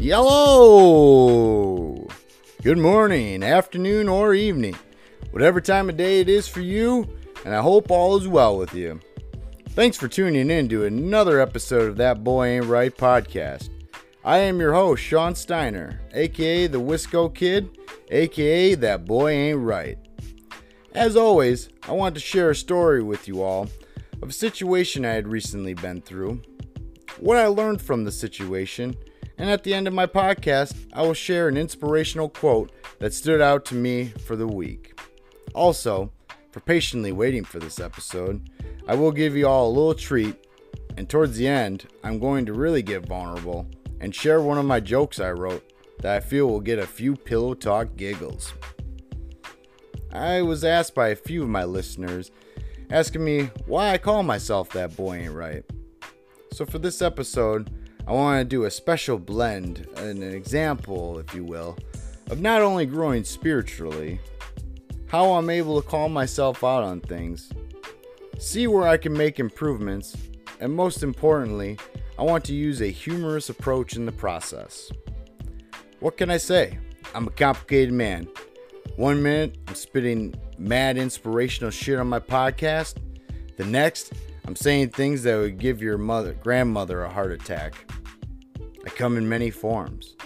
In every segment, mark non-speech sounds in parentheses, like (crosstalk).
Yellow! Good morning, afternoon, or evening. Whatever time of day it is for you, and I hope all is well with you. Thanks for tuning in to another episode of That Boy Ain't Right podcast. I am your host, Sean Steiner, aka the Wisco Kid, aka That Boy Ain't Right. As always, I want to share a story with you all of a situation I had recently been through, what I learned from the situation, and at the end of my podcast, I will share an inspirational quote that stood out to me for the week. Also, for patiently waiting for this episode, I will give you all a little treat, and towards the end, I'm going to really get vulnerable and share one of my jokes I wrote that I feel will get a few pillow talk giggles. I was asked by a few of my listeners asking me why I call myself that boy ain't right. So for this episode, I want to do a special blend, an example, if you will, of not only growing spiritually, how I'm able to call myself out on things, see where I can make improvements, and most importantly, I want to use a humorous approach in the process. What can I say? I'm a complicated man. One minute, I'm spitting mad inspirational shit on my podcast. The next, I'm saying things that would give your mother, grandmother a heart attack. I come in many forms.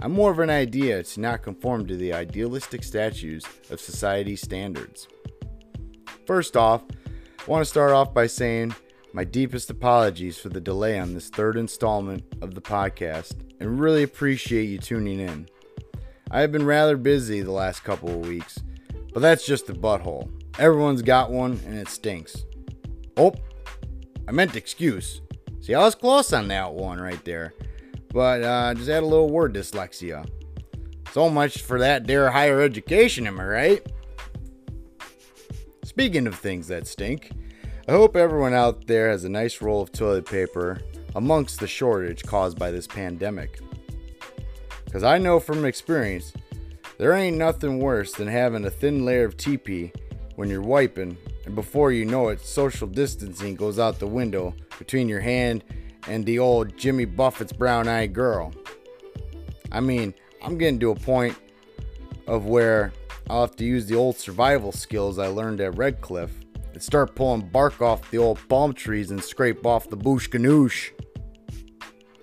I'm more of an idea to not conform to the idealistic statues of society's standards. First off, I want to start off by saying my deepest apologies for the delay on this third installment of the podcast and really appreciate you tuning in. I have been rather busy the last couple of weeks, but that's just the butthole. Everyone's got one and it stinks. Oh, I meant excuse. See, I was close on that one right there, but uh, just had a little word dyslexia. So much for that dare higher education, am I right? Speaking of things that stink, I hope everyone out there has a nice roll of toilet paper amongst the shortage caused by this pandemic. Because I know from experience, there ain't nothing worse than having a thin layer of TP when you're wiping, and before you know it, social distancing goes out the window between your hand and the old Jimmy Buffett's brown eyed girl. I mean, I'm getting to a point of where I'll have to use the old survival skills I learned at Red Cliff and start pulling bark off the old palm trees and scrape off the bush ganoush.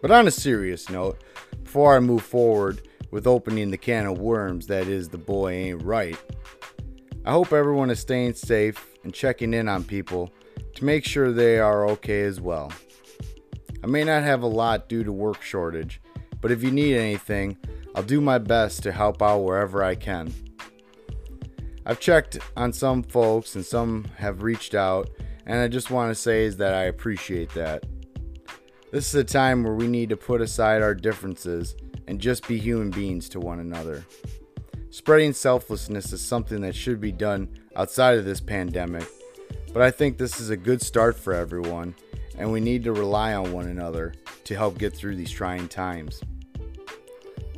But on a serious note, before I move forward with opening the can of worms that is the boy ain't right, I hope everyone is staying safe and checking in on people to make sure they are okay as well. I may not have a lot due to work shortage, but if you need anything, I'll do my best to help out wherever I can. I've checked on some folks and some have reached out, and I just want to say is that I appreciate that. This is a time where we need to put aside our differences and just be human beings to one another. Spreading selflessness is something that should be done outside of this pandemic, but I think this is a good start for everyone, and we need to rely on one another to help get through these trying times.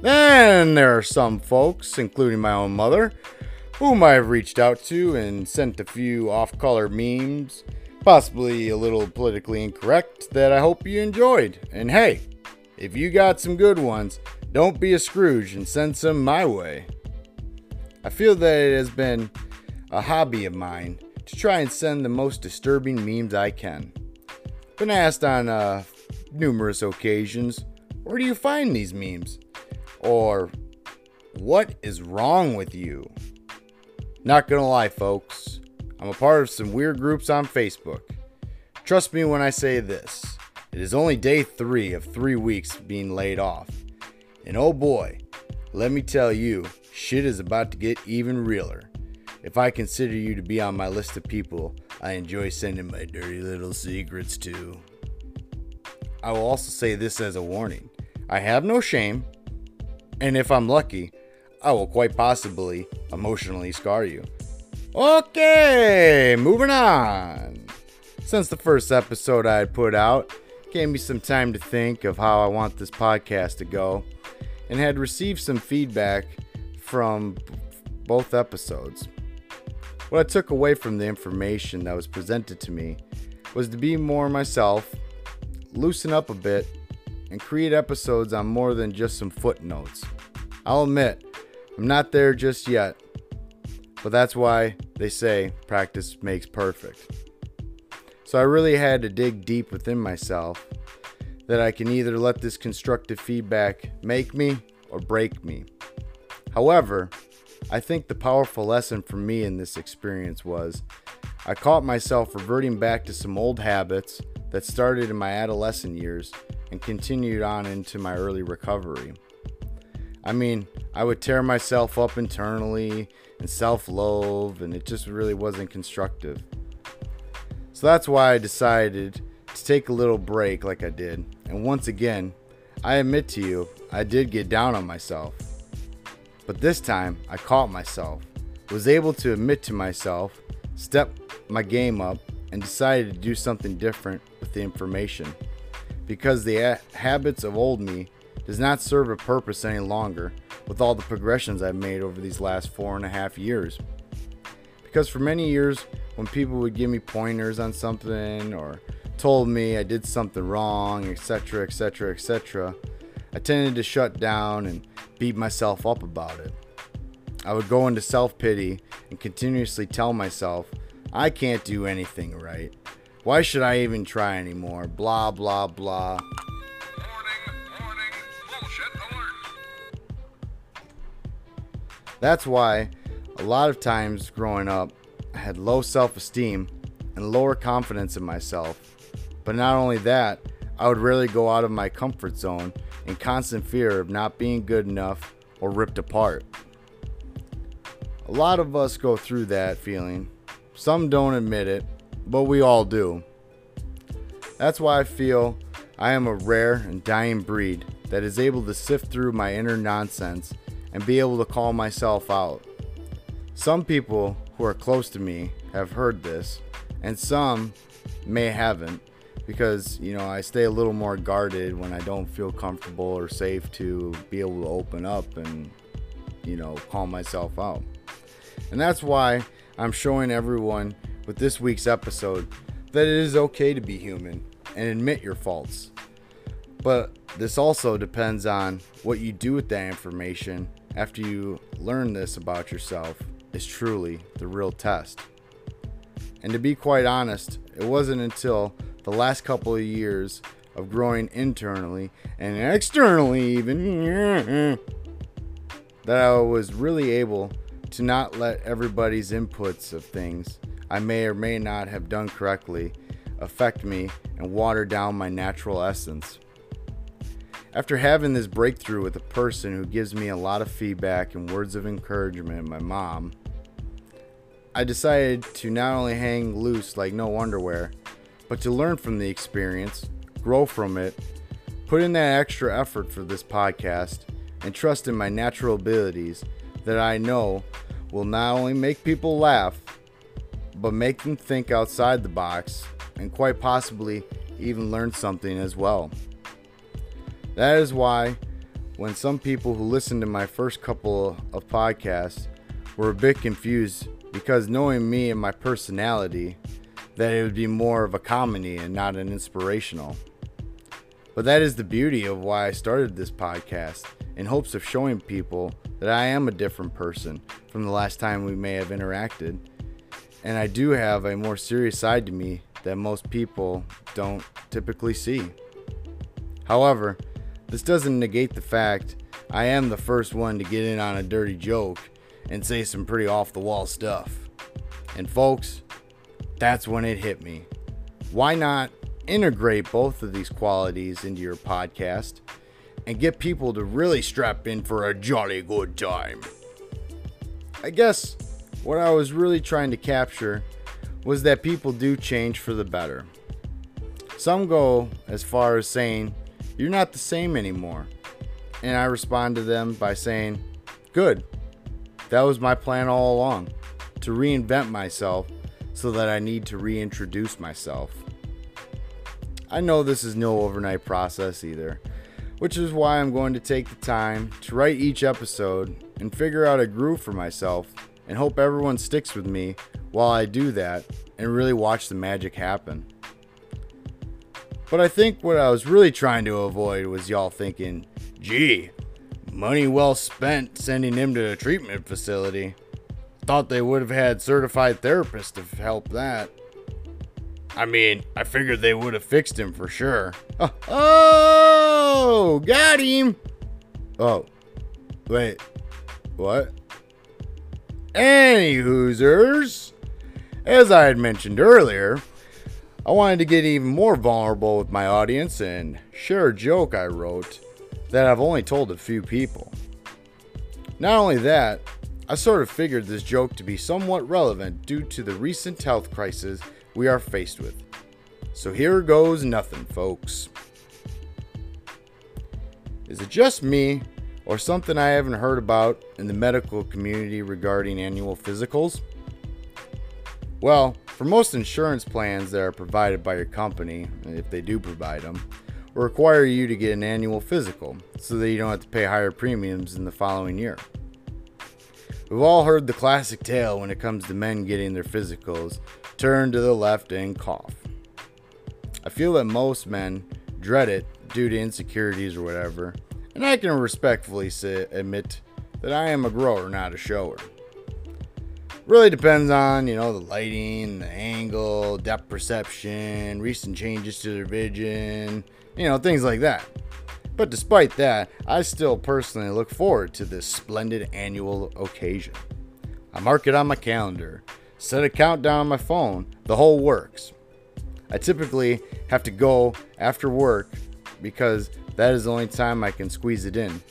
Then there are some folks, including my own mother, whom I have reached out to and sent a few off color memes, possibly a little politically incorrect, that I hope you enjoyed. And hey, if you got some good ones, don't be a Scrooge and send some my way. I feel that it has been a hobby of mine to try and send the most disturbing memes I can. Been asked on uh, numerous occasions, where do you find these memes? Or, what is wrong with you? Not gonna lie, folks, I'm a part of some weird groups on Facebook. Trust me when I say this it is only day three of three weeks being laid off. And oh boy, let me tell you, shit is about to get even realer. If I consider you to be on my list of people I enjoy sending my dirty little secrets to. I will also say this as a warning I have no shame, and if I'm lucky, I will quite possibly emotionally scar you. Okay, moving on. Since the first episode I had put out gave me some time to think of how I want this podcast to go, and had received some feedback from both episodes. What I took away from the information that was presented to me was to be more myself, loosen up a bit, and create episodes on more than just some footnotes. I'll admit, I'm not there just yet, but that's why they say practice makes perfect. So I really had to dig deep within myself that I can either let this constructive feedback make me or break me. However, I think the powerful lesson for me in this experience was I caught myself reverting back to some old habits that started in my adolescent years and continued on into my early recovery. I mean, I would tear myself up internally and self loathe, and it just really wasn't constructive. So that's why I decided to take a little break like I did. And once again, I admit to you, I did get down on myself. But this time, I caught myself, was able to admit to myself, step my game up, and decided to do something different with the information. Because the habits of old me does not serve a purpose any longer with all the progressions I've made over these last four and a half years. Because for many years, when people would give me pointers on something or told me I did something wrong, etc., etc., etc., I tended to shut down and beat myself up about it. I would go into self pity and continuously tell myself, I can't do anything right. Why should I even try anymore? Blah, blah, blah. That's why a lot of times growing up, I had low self esteem and lower confidence in myself. But not only that, I would rarely go out of my comfort zone in constant fear of not being good enough or ripped apart. A lot of us go through that feeling. Some don't admit it, but we all do. That's why I feel I am a rare and dying breed that is able to sift through my inner nonsense and be able to call myself out. Some people who are close to me have heard this, and some may haven't because you know I stay a little more guarded when I don't feel comfortable or safe to be able to open up and you know call myself out. And that's why I'm showing everyone with this week's episode that it is okay to be human and admit your faults. But this also depends on what you do with that information after you learn this about yourself is truly the real test. And to be quite honest, it wasn't until the last couple of years of growing internally and externally, even, that I was really able to not let everybody's inputs of things I may or may not have done correctly affect me and water down my natural essence. After having this breakthrough with a person who gives me a lot of feedback and words of encouragement, my mom, I decided to not only hang loose like no underwear, but to learn from the experience, grow from it, put in that extra effort for this podcast, and trust in my natural abilities that I know will not only make people laugh, but make them think outside the box and quite possibly even learn something as well. That is why, when some people who listened to my first couple of podcasts were a bit confused because knowing me and my personality, that it would be more of a comedy and not an inspirational. But that is the beauty of why I started this podcast in hopes of showing people that I am a different person from the last time we may have interacted. And I do have a more serious side to me that most people don't typically see. However, this doesn't negate the fact I am the first one to get in on a dirty joke and say some pretty off the wall stuff. And folks, that's when it hit me. Why not integrate both of these qualities into your podcast and get people to really strap in for a jolly good time? I guess what I was really trying to capture was that people do change for the better. Some go as far as saying, You're not the same anymore. And I respond to them by saying, Good. That was my plan all along to reinvent myself so that I need to reintroduce myself. I know this is no overnight process either, which is why I'm going to take the time to write each episode and figure out a groove for myself and hope everyone sticks with me while I do that and really watch the magic happen. But I think what I was really trying to avoid was y'all thinking, gee, money well spent sending him to a treatment facility. Thought they would have had certified therapists to help that. I mean, I figured they would have fixed him for sure. (laughs) Oh, got him. Oh, wait, what? Any Hoosers, as I had mentioned earlier, I wanted to get even more vulnerable with my audience and share a joke I wrote that I've only told a few people. Not only that, I sort of figured this joke to be somewhat relevant due to the recent health crisis we are faced with. So here goes nothing, folks. Is it just me, or something I haven't heard about in the medical community regarding annual physicals? Well, for most insurance plans that are provided by your company, if they do provide them, require you to get an annual physical so that you don't have to pay higher premiums in the following year. We've all heard the classic tale when it comes to men getting their physicals turn to the left and cough. I feel that most men dread it due to insecurities or whatever, and I can respectfully say, admit that I am a grower, not a shower. Really depends on, you know, the lighting, the angle, depth perception, recent changes to their vision, you know, things like that. But despite that, I still personally look forward to this splendid annual occasion. I mark it on my calendar, set a countdown on my phone, the whole works. I typically have to go after work because that is the only time I can squeeze it in.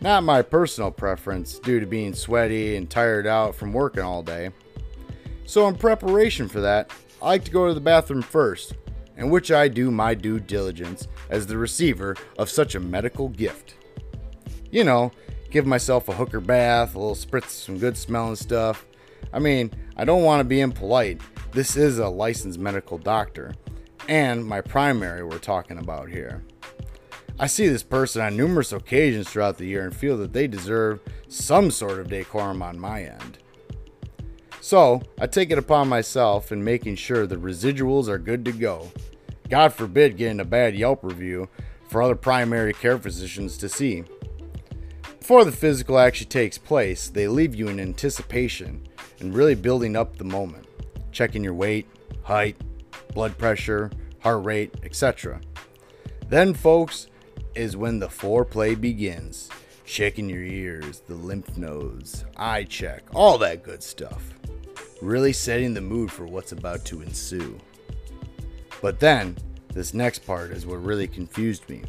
Not my personal preference due to being sweaty and tired out from working all day. So, in preparation for that, I like to go to the bathroom first, in which I do my due diligence as the receiver of such a medical gift. You know, give myself a hooker bath, a little spritz, some good smelling stuff. I mean, I don't want to be impolite, this is a licensed medical doctor, and my primary we're talking about here. I see this person on numerous occasions throughout the year and feel that they deserve some sort of decorum on my end. So, I take it upon myself in making sure the residuals are good to go. God forbid getting a bad Yelp review for other primary care physicians to see. Before the physical actually takes place, they leave you in anticipation and really building up the moment checking your weight, height, blood pressure, heart rate, etc. Then, folks, is when the foreplay begins. Checking your ears, the lymph nodes, eye check, all that good stuff. Really setting the mood for what's about to ensue. But then, this next part is what really confused me.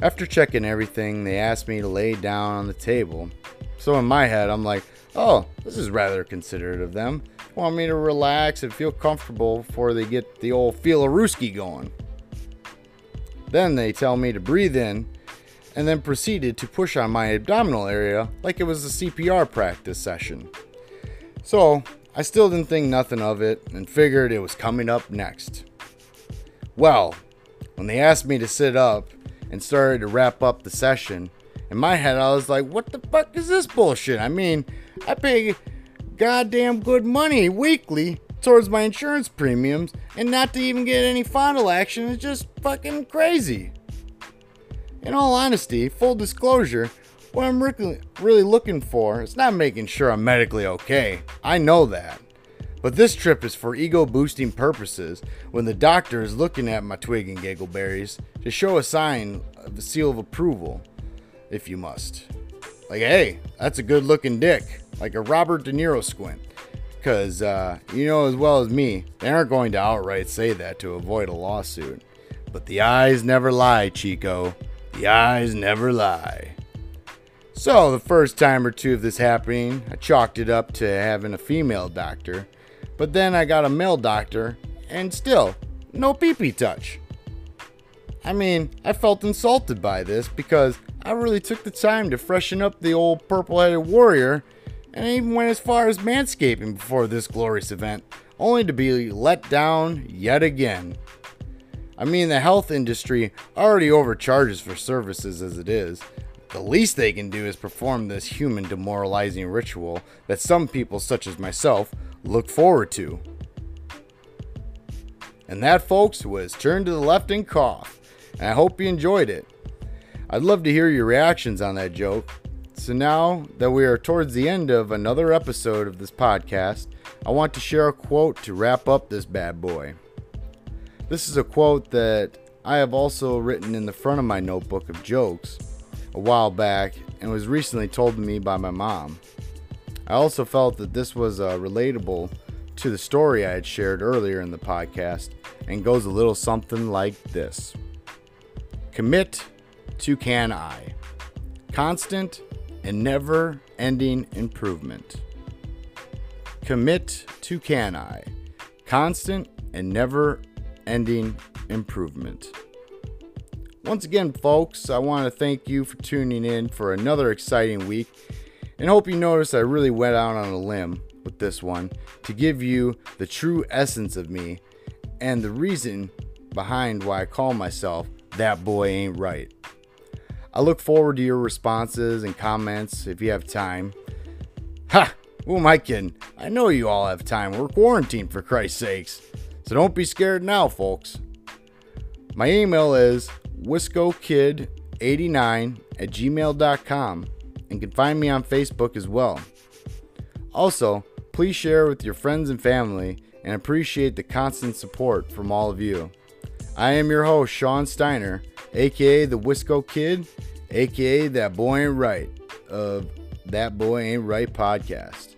After checking everything, they asked me to lay down on the table. So in my head, I'm like, oh, this is rather considerate of them want me to relax and feel comfortable before they get the old feel a rooski going. Then they tell me to breathe in and then proceeded to push on my abdominal area like it was a CPR practice session. So I still didn't think nothing of it and figured it was coming up next. Well, when they asked me to sit up and started to wrap up the session, in my head I was like, what the fuck is this bullshit? I mean, I pay goddamn good money weekly towards my insurance premiums and not to even get any final action is just fucking crazy. In all honesty, full disclosure, what I'm really, really looking for is not making sure I'm medically okay. I know that. But this trip is for ego boosting purposes when the doctor is looking at my twig and giggleberries to show a sign of a seal of approval, if you must. Like, hey, that's a good looking dick like a Robert De Niro squint. Because, uh, you know as well as me, they aren't going to outright say that to avoid a lawsuit. But the eyes never lie, Chico. The eyes never lie. So, the first time or two of this happening, I chalked it up to having a female doctor. But then I got a male doctor, and still, no pee pee touch. I mean, I felt insulted by this because I really took the time to freshen up the old purple headed warrior and I even went as far as manscaping before this glorious event, only to be let down yet again. I mean, the health industry already overcharges for services as it is. The least they can do is perform this human demoralizing ritual that some people, such as myself, look forward to. And that, folks, was Turn to the Left and Cough. And I hope you enjoyed it. I'd love to hear your reactions on that joke. So now that we are towards the end of another episode of this podcast, I want to share a quote to wrap up this bad boy. This is a quote that I have also written in the front of my notebook of jokes a while back and was recently told to me by my mom. I also felt that this was uh, relatable to the story I had shared earlier in the podcast and goes a little something like this Commit to CANI. Constant and never ending improvement. Commit to CANI. Constant and never ending improvement. Once again, folks, I want to thank you for tuning in for another exciting week and hope you notice I really went out on a limb with this one to give you the true essence of me and the reason behind why I call myself That Boy Ain't Right. I look forward to your responses and comments if you have time. Ha! Who am I kidding? I know you all have time. We're quarantined for Christ's sakes. So don't be scared now, folks. My email is wiscokid89 at gmail.com and can find me on Facebook as well. Also, please share with your friends and family and appreciate the constant support from all of you. I am your host, Sean Steiner, aka the Wisco Kid, aka That Boy Ain't Right of That Boy Ain't Right podcast.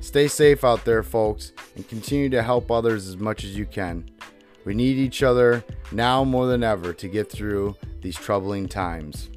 Stay safe out there, folks, and continue to help others as much as you can. We need each other now more than ever to get through these troubling times.